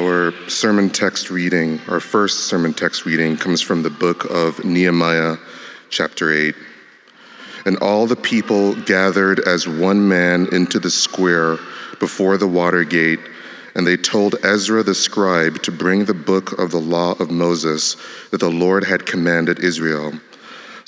Our sermon text reading, our first sermon text reading, comes from the book of Nehemiah, chapter 8. And all the people gathered as one man into the square before the water gate, and they told Ezra the scribe to bring the book of the law of Moses that the Lord had commanded Israel.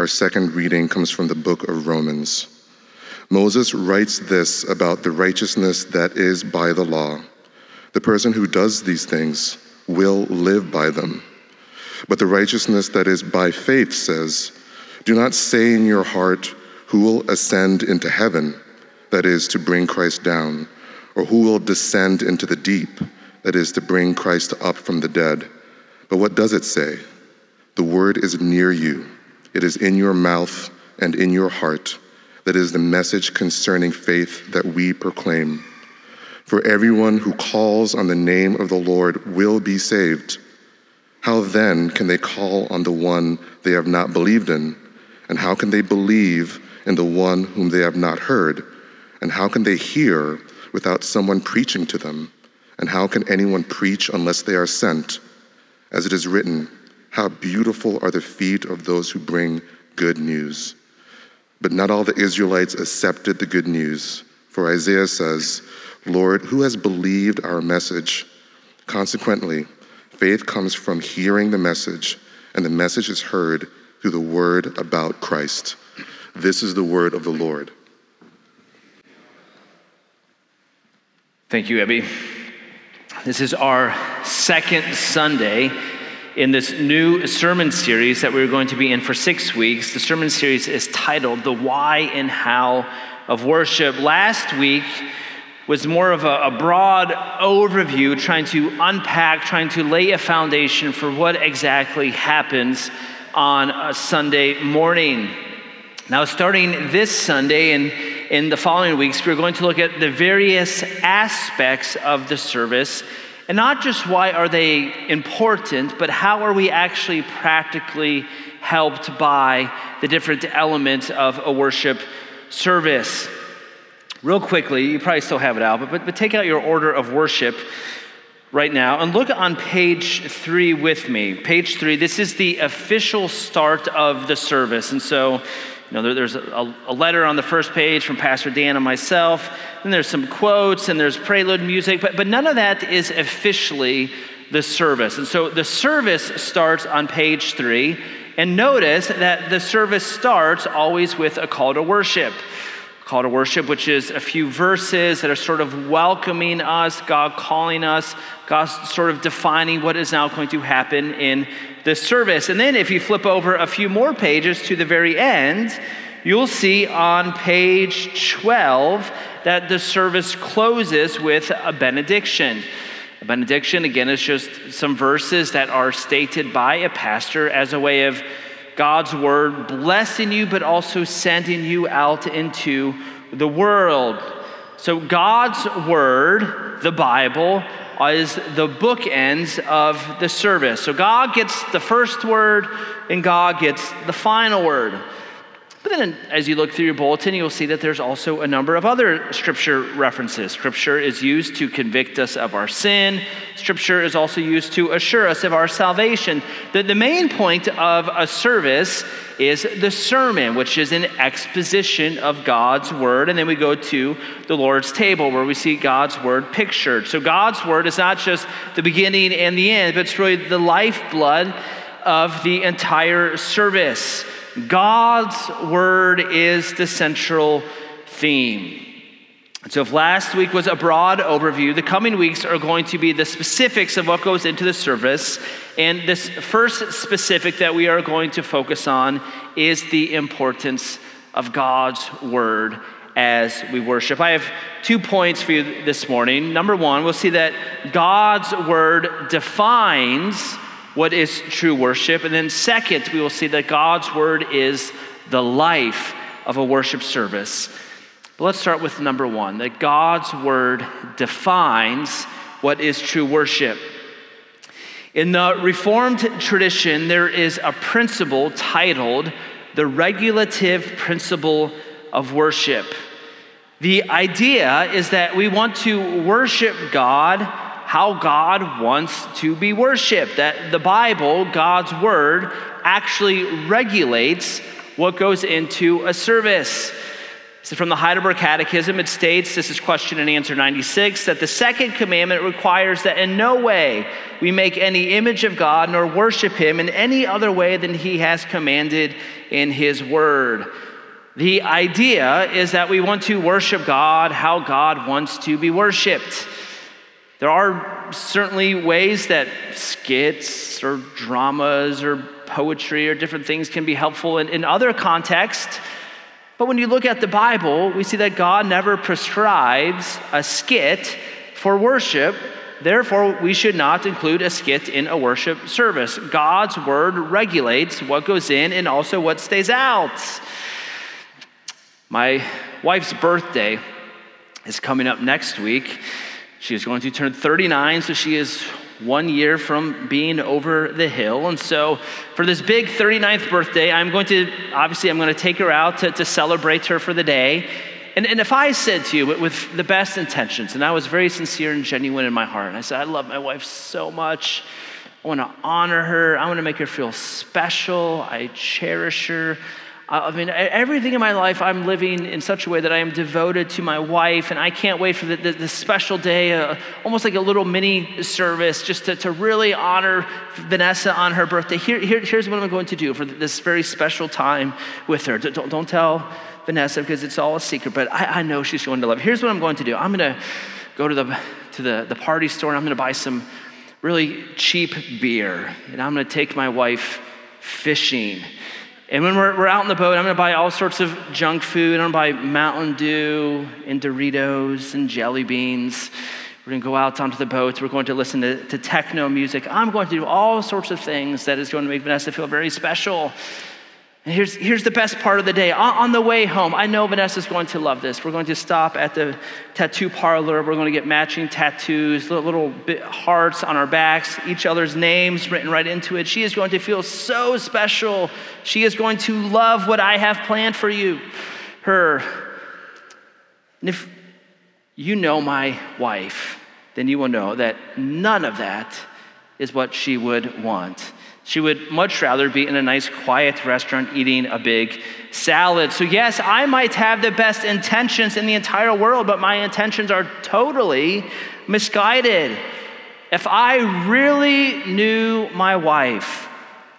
Our second reading comes from the book of Romans. Moses writes this about the righteousness that is by the law. The person who does these things will live by them. But the righteousness that is by faith says, Do not say in your heart, Who will ascend into heaven? That is, to bring Christ down, or who will descend into the deep? That is, to bring Christ up from the dead. But what does it say? The word is near you it is in your mouth and in your heart. That is the message concerning faith that we proclaim. For everyone who calls on the name of the Lord will be saved. How then can they call on the one they have not believed in? And how can they believe in the one whom they have not heard? And how can they hear without someone preaching to them? And how can anyone preach unless they are sent? As it is written, how beautiful are the feet of those who bring good news. But not all the Israelites accepted the good news. For Isaiah says, Lord, who has believed our message? Consequently, faith comes from hearing the message, and the message is heard through the word about Christ. This is the word of the Lord. Thank you, Abby. This is our second Sunday in this new sermon series that we're going to be in for six weeks. The sermon series is titled The Why and How of Worship. Last week was more of a, a broad overview, trying to unpack, trying to lay a foundation for what exactly happens on a Sunday morning. Now, starting this Sunday and in the following weeks, we're going to look at the various aspects of the service and not just why are they important, but how are we actually practically helped by the different elements of a worship service. Real quickly, you probably still have it out, but, but, but take out your order of worship right now and look on page three with me. Page three, this is the official start of the service. And so you know, there, there's a, a, letter on the first page from Pastor Dan and myself, and there's some quotes, and there's prelude music, but, but none of that is officially the service. And so the service starts on page three, and notice that the service starts always with a call to worship. Call to worship, which is a few verses that are sort of welcoming us, God calling us, God sort of defining what is now going to happen in this service. And then if you flip over a few more pages to the very end, you'll see on page 12 that the service closes with a benediction. A benediction, again, is just some verses that are stated by a pastor as a way of God's word blessing you, but also sending you out into the world. So, God's word, the Bible, is the bookends of the service. So God gets the first word and God gets the final word. But then, as you look through your bulletin, you'll see that there's also a number of other scripture references. Scripture is used to convict us of our sin, scripture is also used to assure us of our salvation. The, the main point of a service is the sermon, which is an exposition of God's word. And then we go to the Lord's table, where we see God's word pictured. So, God's word is not just the beginning and the end, but it's really the lifeblood of the entire service. God's word is the central theme. So, if last week was a broad overview, the coming weeks are going to be the specifics of what goes into the service. And this first specific that we are going to focus on is the importance of God's word as we worship. I have two points for you this morning. Number one, we'll see that God's word defines what is true worship. And then, second, we will see that God's word is the life of a worship service. But let's start with number one that God's word defines what is true worship. In the Reformed tradition, there is a principle titled the regulative principle of worship. The idea is that we want to worship God how God wants to be worshiped. That the Bible, God's Word, actually regulates what goes into a service. So from the Heidelberg Catechism, it states this is question and answer 96 that the second commandment requires that in no way we make any image of God nor worship Him in any other way than He has commanded in His Word. The idea is that we want to worship God how God wants to be worshiped. There are certainly ways that skits or dramas or poetry or different things can be helpful in, in other contexts. But when you look at the Bible, we see that God never prescribes a skit for worship. Therefore, we should not include a skit in a worship service. God's word regulates what goes in and also what stays out. My wife's birthday is coming up next week. She is going to turn 39, so she is one year from being over the hill. And so for this big 39th birthday, I'm going to, obviously, I'm going to take her out to, to celebrate her for the day. And, and if I said to you with the best intentions, and I was very sincere and genuine in my heart, and I said, I love my wife so much. I want to honor her. I want to make her feel special. I cherish her. I mean, everything in my life, I'm living in such a way that I am devoted to my wife, and I can't wait for the, the, the special day, uh, almost like a little mini service, just to, to really honor Vanessa on her birthday. Here, here, here's what I'm going to do for this very special time with her. Don't, don't tell Vanessa because it's all a secret, but I, I know she's going to love it. Here's what I'm going to do I'm going to go to the, to the, the party store, and I'm going to buy some really cheap beer, and I'm going to take my wife fishing and when we're, we're out in the boat, I'm going to buy all sorts of junk food. I'm going to buy Mountain Dew and Doritos and jelly beans. We're going to go out onto the boat. We're going to listen to, to techno music. I'm going to do all sorts of things that is going to make Vanessa feel very special. And here's, here's the best part of the day. On, on, the way home, I know Vanessa's going to love this. We're going to stop at the tattoo parlor. We're going to get matching tattoos, little, little hearts on our backs, each other's names written right into it. She is going to feel so special. She is going to love what I have planned for you, her. And if you know my wife, then you will know that none of that is what she would want. She would much rather be in a nice, quiet restaurant eating a big salad. So, yes, I might have the best intentions in the entire world, but my intentions are totally misguided. If I really knew my wife,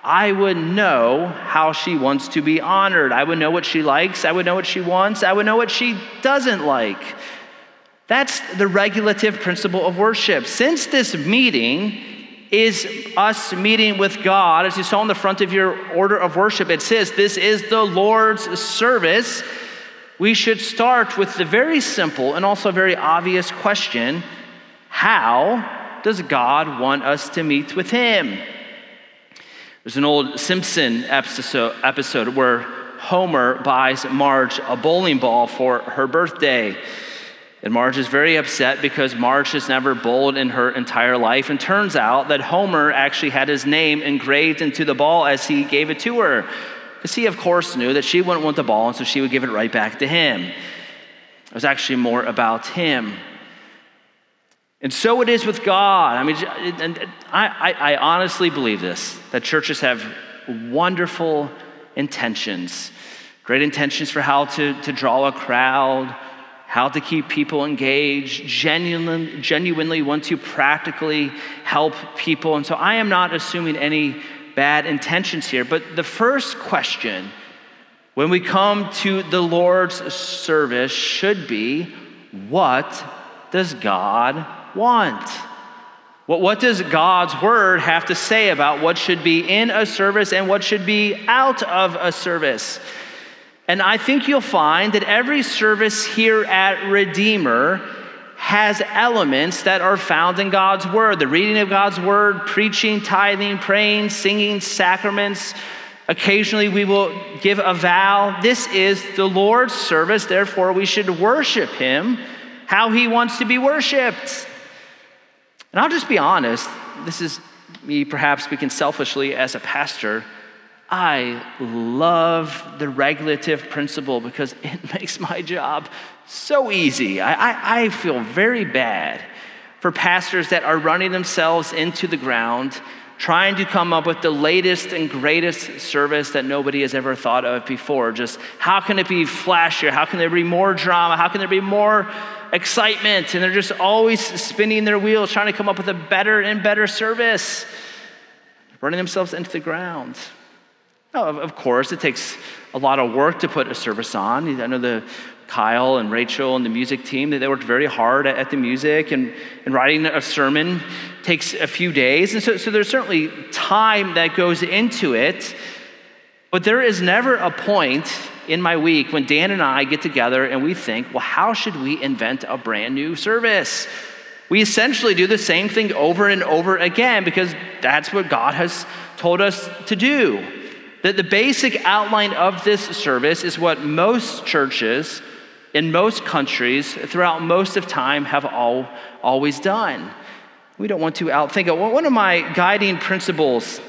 I would know how she wants to be honored. I would know what she likes. I would know what she wants. I would know what she doesn't like. That's the regulative principle of worship. Since this meeting is us meeting with God. As you saw on the front of your order of worship, it says, This is the Lord's service. We should start with the very simple and also very obvious question How does God want us to meet with Him? There's an old Simpson episode, where Homer buys Marge a bowling ball for her birthday. And Marge is very upset because Marge has never bowled in her entire life. And turns out that Homer actually had his name engraved into the ball as he gave it to her. Because he, of course, knew that she wouldn't want the ball, and so she would give it right back to him. It was actually more about him. And so it is with God. I mean, and I, I, honestly believe this that churches have wonderful intentions, great intentions for how to, to draw a crowd how to keep people engaged, genuinely, genuinely want to practically help people. And so I am not assuming any bad intentions here. But the first question when we come to the Lord's service should be what does God want? What, what does God's word have to say about what should be in a service and what should be out of a service? And I think you'll find that every service here at Redeemer has elements that are found in God's word the reading of God's word, preaching, tithing, praying, singing, sacraments. Occasionally, we will give a vow. This is the Lord's service, therefore, we should worship Him how He wants to be worshiped. And I'll just be honest, this is me perhaps speaking selfishly as a pastor. I love the regulative principle because it makes my job so easy. I, I, I, feel very bad for pastors that are running themselves into the ground, trying to come up with the latest and greatest service that nobody has ever thought of before. Just how can it be flashier? How can there be more drama? How can there be more excitement? And they're just always spinning their wheels, trying to come up with a better and better service, running themselves into the ground. Oh, now, of course, it takes a lot of work to put a service on. I know the Kyle and Rachel and the music team, they worked very hard at, the music, and, and writing a sermon takes a few days. And so, so there's certainly time that goes into it, but there is never a point in my week when Dan and I get together and we think, well, how should we invent a brand new service? We essentially do the same thing over and over again because that's what God has told us to do. That the basic outline of this service is what most churches in most countries throughout most of time have all, always done. We don't want to outthink it. One of my guiding principles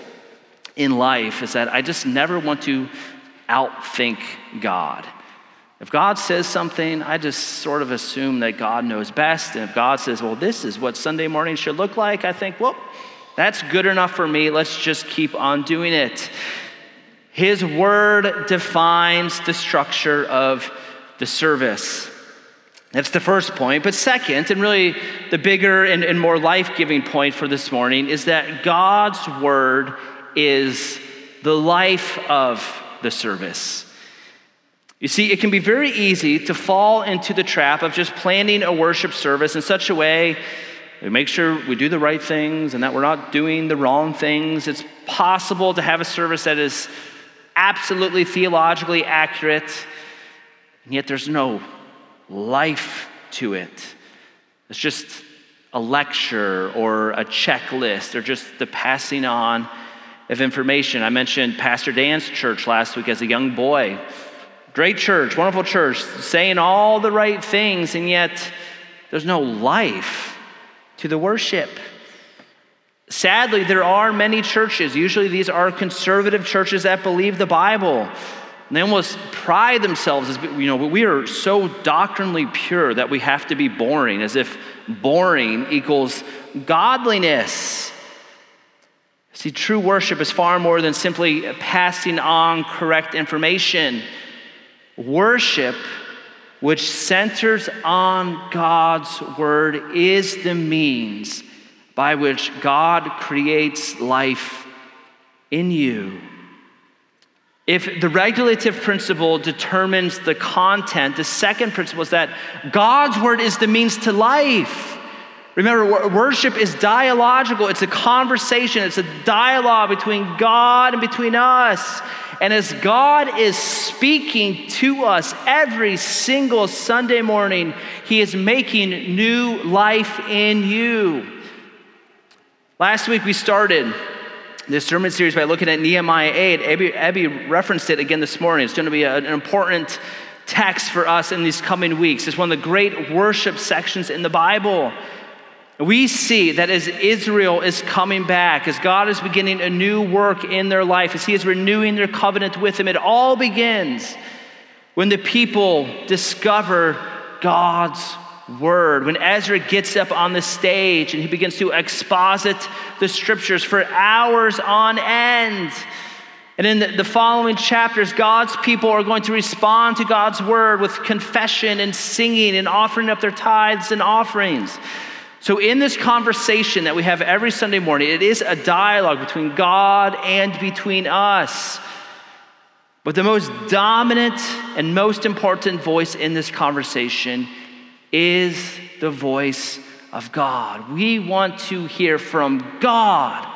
in life is that I just never want to outthink God. If God says something, I just sort of assume that God knows best. And if God says, well, this is what Sunday morning should look like, I think, well, that's good enough for me. Let's just keep on doing it. His word defines the structure of the service. That's the first point. But second, and really the bigger and, and more life giving point for this morning, is that God's word is the life of the service. You see, it can be very easy to fall into the trap of just planning a worship service in such a way we make sure we do the right things and that we're not doing the wrong things. It's possible to have a service that is absolutely theologically accurate, and yet there's no life to it. It's just a lecture or a checklist or just the passing on of information. I mentioned Pastor Dan's church last week as a young boy. Great church, wonderful church, saying all the right things, and yet there's no life to the worship. Sadly, there are many churches, usually these are conservative churches that believe the Bible. And they almost pride themselves as, you know, we are so doctrinally pure that we have to be boring, as if boring equals godliness. See, true worship is far more than simply passing on correct information. Worship, which centers on God's word, is the means by which God creates life in you. If the regulative principle determines the content, the second principle is that God's word is the means to life. Remember, worship is dialogical, it's a conversation, it's a dialogue between God and between us. And as God is speaking to us every single Sunday morning, He is making new life in you. Last week we started this sermon series by looking at Nehemiah 8. Abby, Abby referenced it again this morning. It's going to be an important text for us in these coming weeks. It's one of the great worship sections in the Bible. We see that as Israel is coming back, as God is beginning a new work in their life, as He is renewing their covenant with Him, it all begins when the people discover God's word. When Ezra gets up on the stage and he begins to exposit the scriptures for hours on end. And in the following chapters, God's people are going to respond to God's word with confession and singing and offering up their tithes and offerings. So, in this conversation that we have every Sunday morning, it is a dialogue between God and between us. But the most dominant and most important voice in this conversation is the voice of God. We want to hear from God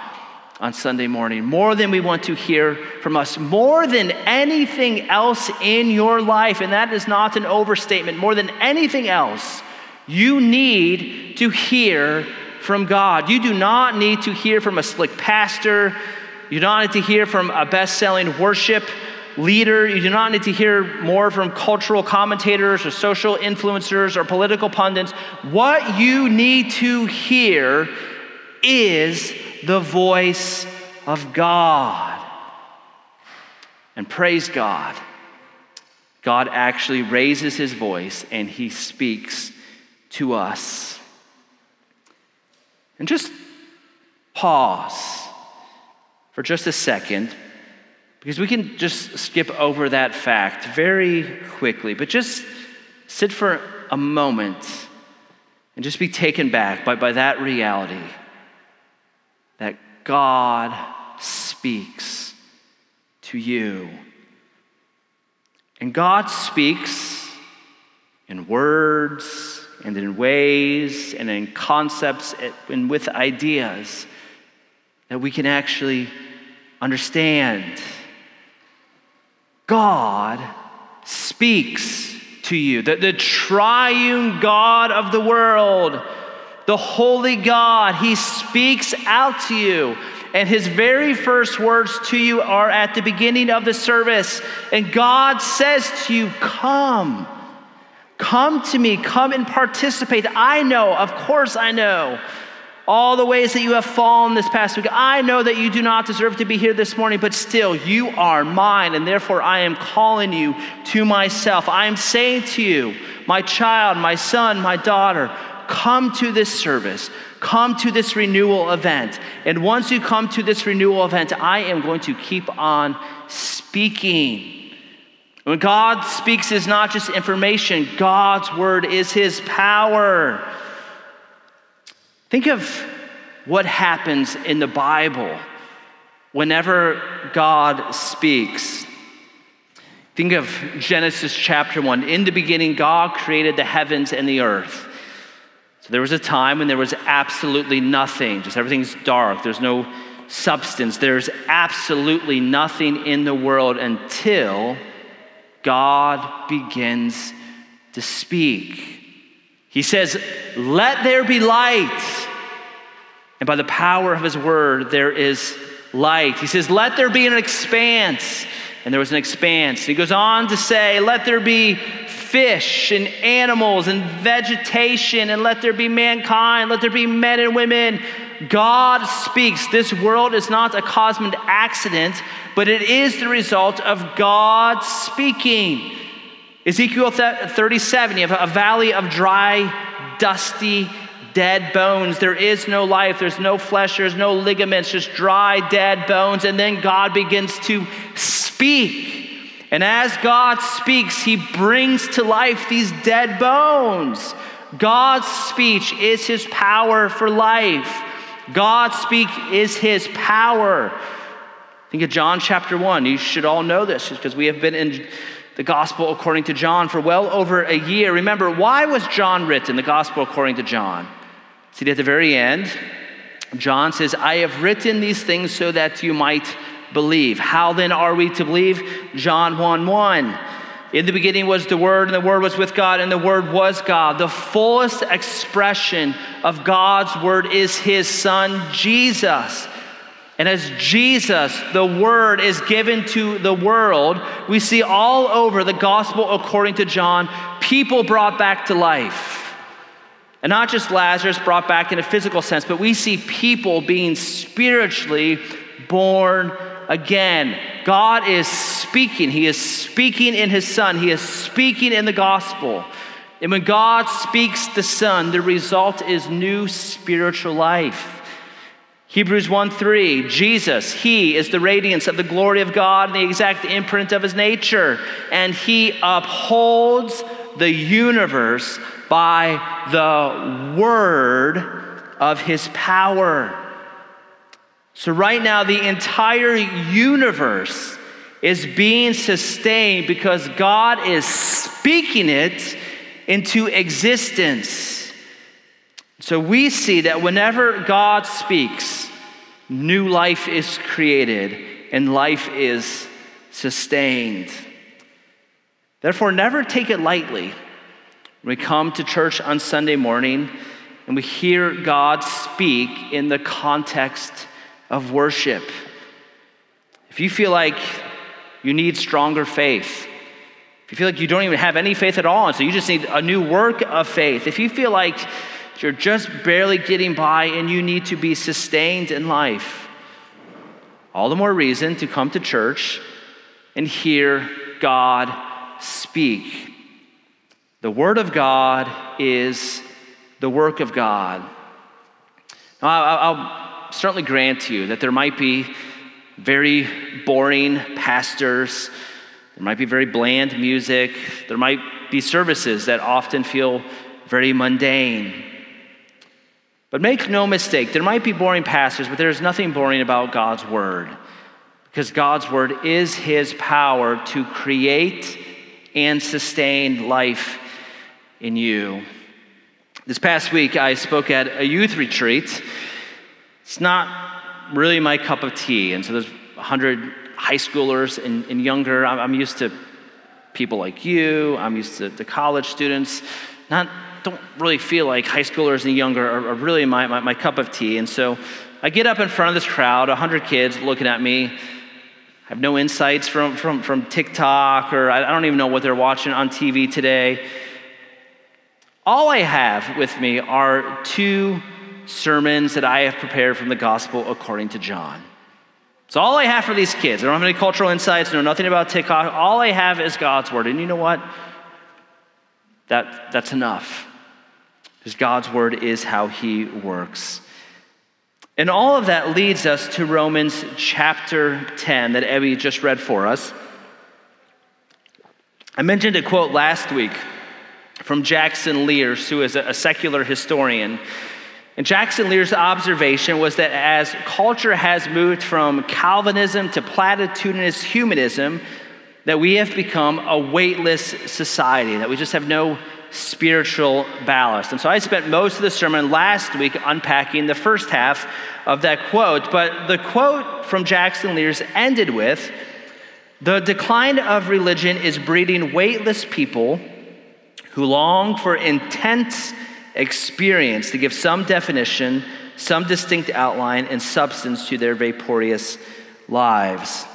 on Sunday morning more than we want to hear from us, more than anything else in your life. And that is not an overstatement. More than anything else, You need to hear from God. You do not need to hear from a slick pastor. You don't need to hear from a best selling worship leader. You do not need to hear more from cultural commentators or social influencers or political pundits. What you need to hear is the voice of God. And praise God, God actually raises his voice and he speaks to us. And just pause for just a second because we can just skip over that fact very quickly, but just sit for a moment and just be taken back by, by that reality that God speaks to you. And God speaks in words and in ways and in concepts and with ideas that we can actually understand. God speaks to you. The, the triune God of the world, the holy God, He speaks out to you. And his very first words to you are at the beginning of the service. And God says to you, Come, come to me, come and participate. I know, of course, I know all the ways that you have fallen this past week. I know that you do not deserve to be here this morning, but still, you are mine, and therefore I am calling you to myself. I am saying to you, my child, my son, my daughter, come to this service. Come to this renewal event. And once you come to this renewal event, I am going to keep on speaking. When God speaks is not just information, God's word is his power. Think of what happens in the Bible whenever God speaks. Think of Genesis chapter 1. In the beginning, God created the heavens and the earth. So there was a time when there was absolutely nothing, just everything's dark, there's no substance, there's absolutely nothing in the world until God begins to speak. He says, Let there be light. And by the power of his word, there is light. He says, Let there be an expanse. And there was an expanse. He goes on to say, Let there be fish and animals and vegetation, and let there be mankind, let there be men and women. God speaks. This world is not a cosmic accident, but it is the result of God speaking. Ezekiel 37, you have a valley of dry, dusty, dead bones. There is no life, there's no flesh, there's no ligaments, just dry, dead bones. And then God begins to speak. And as God speaks, he brings to life these dead bones. God's speech is his power for life. God's speak is his power. Think of John chapter 1. You should all know this because we have been in the gospel according to John for well over a year. Remember, why was John written, the gospel according to John? See, at the very end, John says, I have written these things so that you might believe. How then are we to believe? John 1 1. In the beginning was the Word, and the Word was with God, and the Word was God. The fullest expression of God's Word is His Son, Jesus. And as Jesus, the Word, is given to the world, we see all over the gospel according to John, people brought back to life. And not just Lazarus brought back in a physical sense, but we see people being spiritually born again. God is speaking. He is speaking in His Son, He is speaking in the gospel. And when God speaks the Son, the result is new spiritual life. Hebrews 1 3, Jesus, He is the radiance of the glory of God and the exact imprint of His nature, and He upholds the universe by the word of His power. So, right now, the entire universe is being sustained because God is speaking it into existence. So, we see that whenever God speaks, new life is created and life is sustained. Therefore, never take it lightly we come to church on Sunday morning and we hear God speak in the context of worship. If you feel like you need stronger faith, if you feel like you don't even have any faith at all, and so you just need a new work of faith, if you feel like you're just barely getting by and you need to be sustained in life, all the more reason to come to church and hear God speak. The Word of God is the work of God. Now, I'll certainly grant you that there might be very boring pastors, there might be very bland music, there might be services that often feel very mundane. But make no mistake, there might be boring pastors, but there's nothing boring about God's Word. Because God's Word is His power to create and sustain life in you. This past week, I spoke at a youth retreat. It's not really my cup of tea. And so there's 100 high schoolers and, and younger. I'm, I'm, used to people like you, I'm used to, to college students. Not, don't really feel like high schoolers and younger are, are really my, my, my cup of tea. And so I get up in front of this crowd, 100 kids looking at me. I have no insights from, from, from TikTok, or I don't even know what they're watching on TV today. All I have with me are two sermons that I have prepared from the gospel according to John. It's all I have for these kids. I don't have any cultural insights, know nothing about TikTok. All I have is God's word. And you know what? That, that's enough. Because God's word is how he works. And all of that leads us to Romans chapter 10 that Abby just read for us. I mentioned a quote last week from Jackson Lears, who is a secular historian. And Jackson Lear's observation was that as culture has moved from Calvinism to platitudinous humanism, that we have become a weightless society, that we just have no spiritual ballast. And so I spent most of the sermon last week unpacking the first half of that quote. But the quote from Jackson Lears ended with The decline of religion is breeding weightless people who long for intense experience to give some definition, some distinct outline, and substance to their vaporous lives.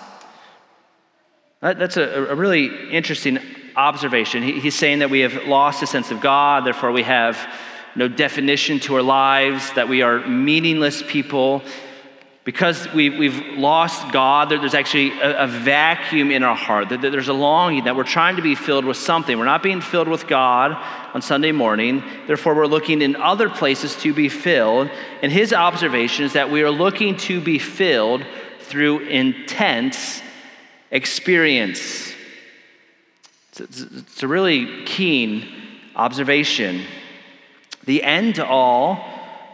That's a, a really interesting observation. He, he's saying that we have lost a sense of God, therefore, we have no definition to our lives, that we are meaningless people because we, we've lost God, there's actually a, a, vacuum in our heart. There's a longing that we're trying to be filled with something. We're not being filled with God on Sunday morning. Therefore, we're looking in other places to be filled. And his observation is that we are looking to be filled through intense experience. It's, a really keen observation. The end all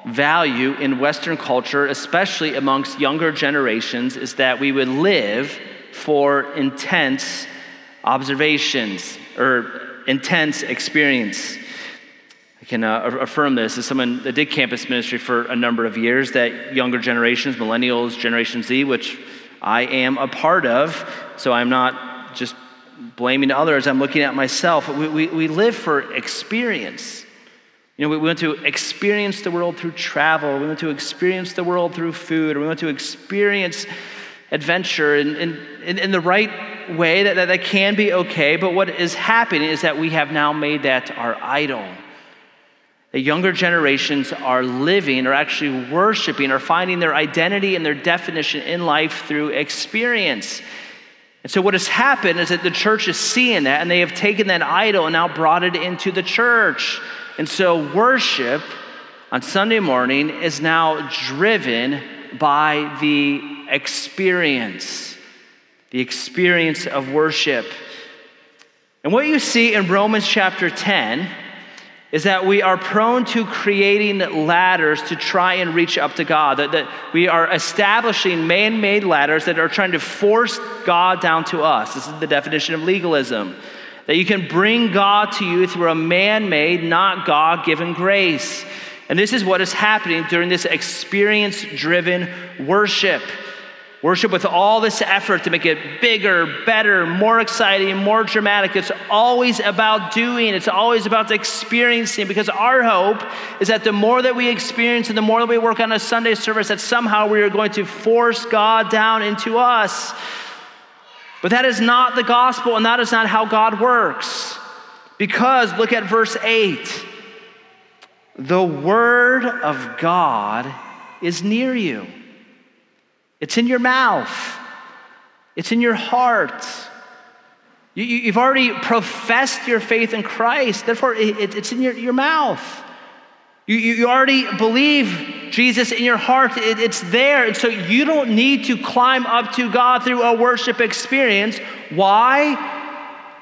value in Western culture, especially amongst younger generations, is that we would live for intense observations or intense experience. I can uh, affirm this as someone that did campus ministry for a number of years, that younger generations, millennials, Generation Z, which I am a part of, so I'm not just blaming others, I'm looking at myself. We, we, we live for experience. You know, we want to experience the world through travel, we want to experience the world through food, we want to experience adventure in, in, in the right way that, that, that can be okay. But what is happening is that we have now made that our idol. The younger generations are living or actually worshiping or finding their identity and their definition in life through experience. And so, what has happened is that the church is seeing that and they have taken that idol and now brought it into the church. And so, worship on Sunday morning is now driven by the experience, the experience of worship. And what you see in Romans chapter 10 is that we are prone to creating ladders to try and reach up to God, that, that we are establishing man made ladders that are trying to force God down to us. This is the definition of legalism that you can bring God to you through a man made, not God given grace. And this is what is happening during this experience driven worship. Worship with all this effort to make it bigger, better, more exciting, more dramatic. It's always about doing, it's always about experiencing because our hope is that the more that we experience and the more that we work on a Sunday service, that somehow we are going to force God down into us. But that is not the gospel and that is not how God works. Because look at verse 8 the word of God is near you. It's in your mouth, it's in your heart. You, have already professed your faith in Christ, therefore, it's in your, your mouth. You, you already believe Jesus in your heart, it's there. And so you don't need to climb up to God through a worship experience. Why?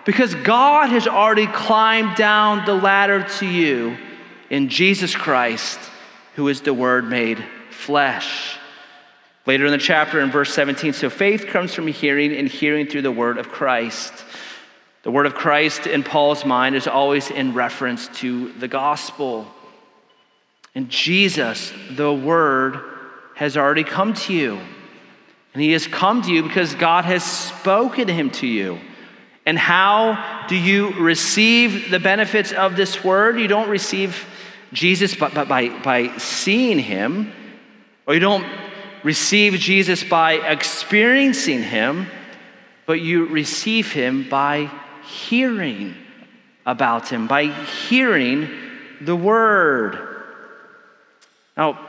Because God has already climbed down the ladder to you in Jesus Christ, who is the Word made flesh. Later in the chapter, in verse 17, so faith comes from hearing, and hearing through the word of Christ. The word of Christ in Paul's mind is always in reference to the gospel. And Jesus, the word, has already come to you. And he has come to you because God has spoken him to you. And how do you receive the benefits of this word? You don't receive Jesus but, but by, by seeing him, or you don't receive Jesus by experiencing him, but you receive him by hearing about him, by hearing the word. Now,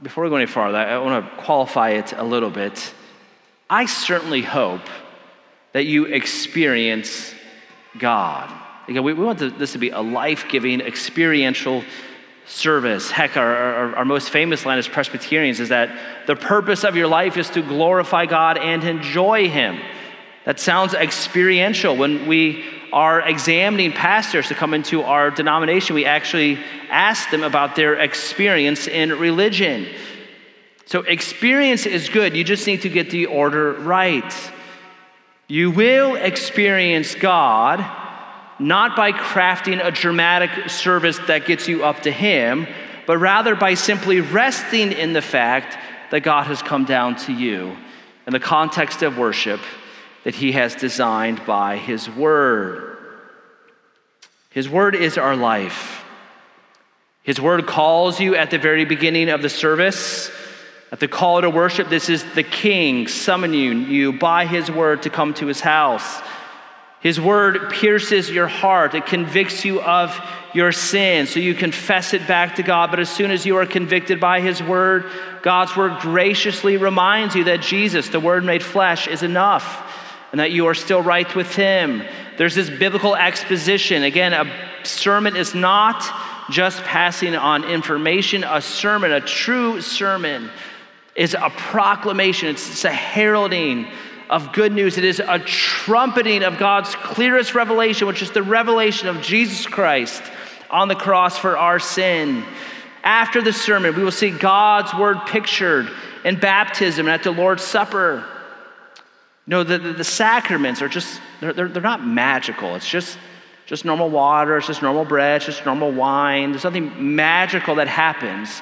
before we go any farther, I want to qualify it a little bit. I certainly hope that you experience God. Again, we, want this to be a life giving, experiential service. Heck, our, our, our, most famous line as Presbyterians is that the purpose of your life is to glorify God and enjoy Him. That sounds experiential. When we are examining pastors to come into our denomination, we actually ask them about their experience in religion. So, experience is good. You just need to get the order right. You will experience God not by crafting a dramatic service that gets you up to Him, but rather by simply resting in the fact that God has come down to you in the context of worship that He has designed by His Word. His Word is our life. His Word calls you at the very beginning of the service. At the call to worship, this is the King summoning you by His Word to come to His house. His word pierces your heart. It convicts you of your sin. So you confess it back to God. But as soon as you are convicted by His word, God's word graciously reminds you that Jesus, the word made flesh, is enough and that you are still right with Him. There's this biblical exposition. Again, a sermon is not just passing on information, a sermon, a true sermon, is a proclamation, it's, a heralding of good news. It is a trumpeting of God's clearest revelation, which is the revelation of Jesus Christ on the cross for our sin. After the sermon, we will see God's word pictured in baptism and at the Lord's Supper. You know, the, the, the sacraments are just, they're, they're, they're not magical. It's just, just normal water, it's just normal bread, it's just normal wine. There's nothing magical that happens.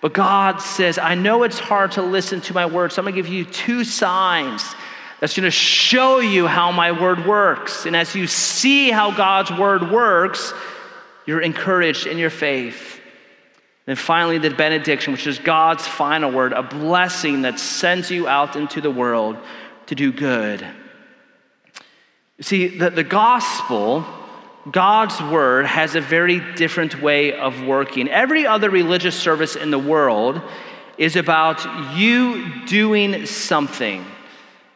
But God says, I know it's hard to listen to my word, so I'm going to give you two signs that's going to show you how my word works. And as you see how God's word works, you're encouraged in your faith. And finally, the benediction, which is God's final word, a blessing that sends you out into the world to do good. You see, the, the gospel, God's word, has a very different way of working. Every other religious service in the world is about you doing something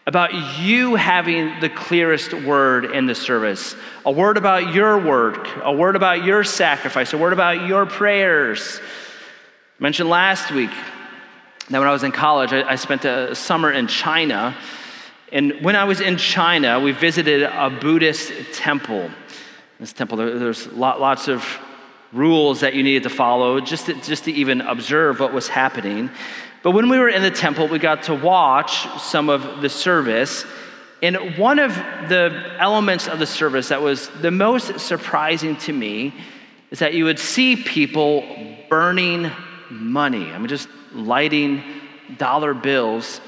about you having the clearest word in the service a word about your work, a word about your sacrifice, a word about your prayers. I mentioned last week that when I was in college, I, I spent a summer in China. And when I was in China, we visited a Buddhist temple. This temple, there's lots of rules that you needed to follow just to, just to even observe what was happening. But when we were in the temple, we got to watch some of the service. And one of the elements of the service that was the most surprising to me is that you would see people burning money. I mean, just lighting dollar bills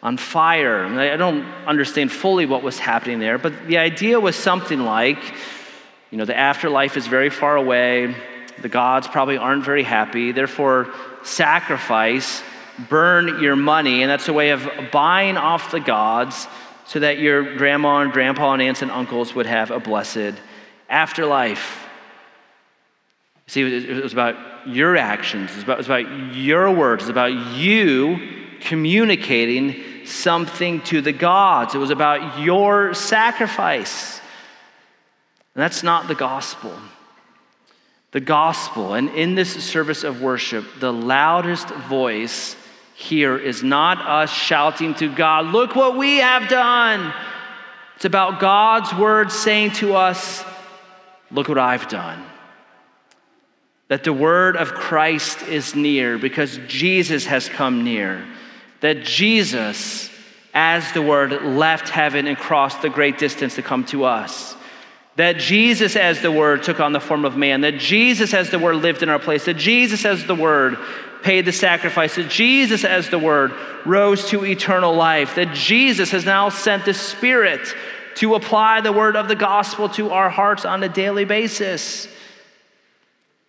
on fire. I don't understand fully what was happening there, but the idea was something like you know, the afterlife is very far away, the gods probably aren't very happy, therefore, sacrifice, burn your money, and that's a way of buying off the gods so that your grandma and grandpa and aunts and uncles would have a blessed afterlife. See, it was about your actions, it was about, it was about your words, it was about you communicating something to the gods. It was about your sacrifice. And that's not the gospel. The gospel, and in this service of worship, the loudest voice here is not us shouting to God, Look what we have done. It's about God's word saying to us, Look what I've done. That the word of Christ is near because Jesus has come near that Jesus, as the Word, left heaven and crossed the great distance to come to us. That Jesus, as the Word, took on the form of man. That Jesus, as the Word, lived in our place. That Jesus, as the Word, paid the sacrifice. That Jesus, as the Word, rose to eternal life. That Jesus has now sent the Spirit to apply the Word of the gospel to our hearts on a daily basis.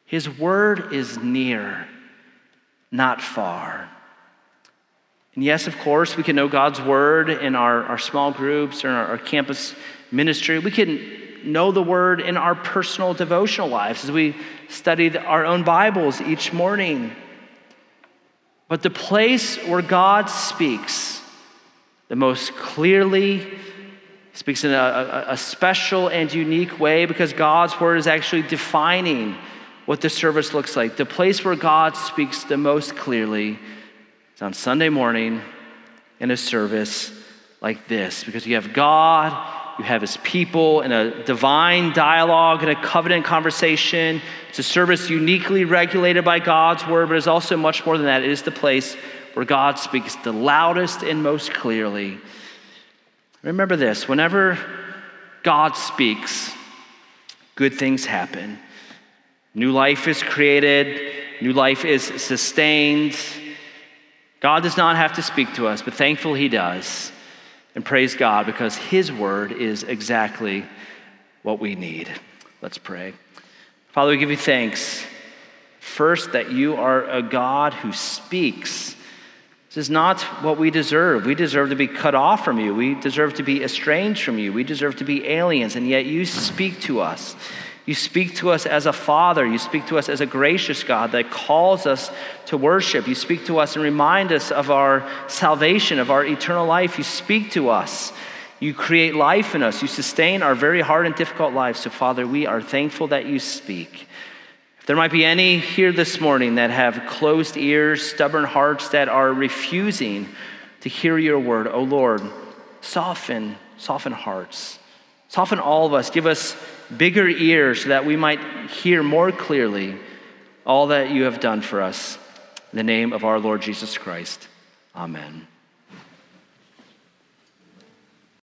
His Word is near, not far. And yes, of course, we can know God's word in our, our small groups or our, our campus ministry. We can know the word in our personal devotional lives as we study our own Bibles each morning. But the place where God speaks the most clearly, speaks in a, a, a, special and unique way because God's word is actually defining what the service looks like. The place where God speaks the most clearly is on Sunday morning in a service like this because you have God, you have His people in a divine dialogue and a covenant conversation. It's a service uniquely regulated by God's word, but it's also much more than that. It is the place where God speaks the loudest and most clearly. Remember this whenever God speaks, good things happen. New life is created, new life is sustained. God does not have to speak to us, but thankful He does. And praise God because His word is exactly what we need. Let's pray. Father, we give you thanks. First, that you are a God who speaks. This is not what we deserve. We deserve to be cut off from you. We deserve to be estranged from you. We deserve to be aliens, and yet you speak to us. You speak to us as a father. You speak to us as a gracious God that calls us to worship. You speak to us and remind us of our salvation, of our eternal life. You speak to us. You create life in us. You sustain our very hard and difficult lives. So, Father, we are thankful that you speak. If there might be any here this morning that have closed ears, stubborn hearts that are refusing to hear your word, oh Lord, soften, soften hearts. Soften all of us. Give us bigger ears so that we might hear more clearly all that you have done for us. In the name of our Lord Jesus Christ. Amen.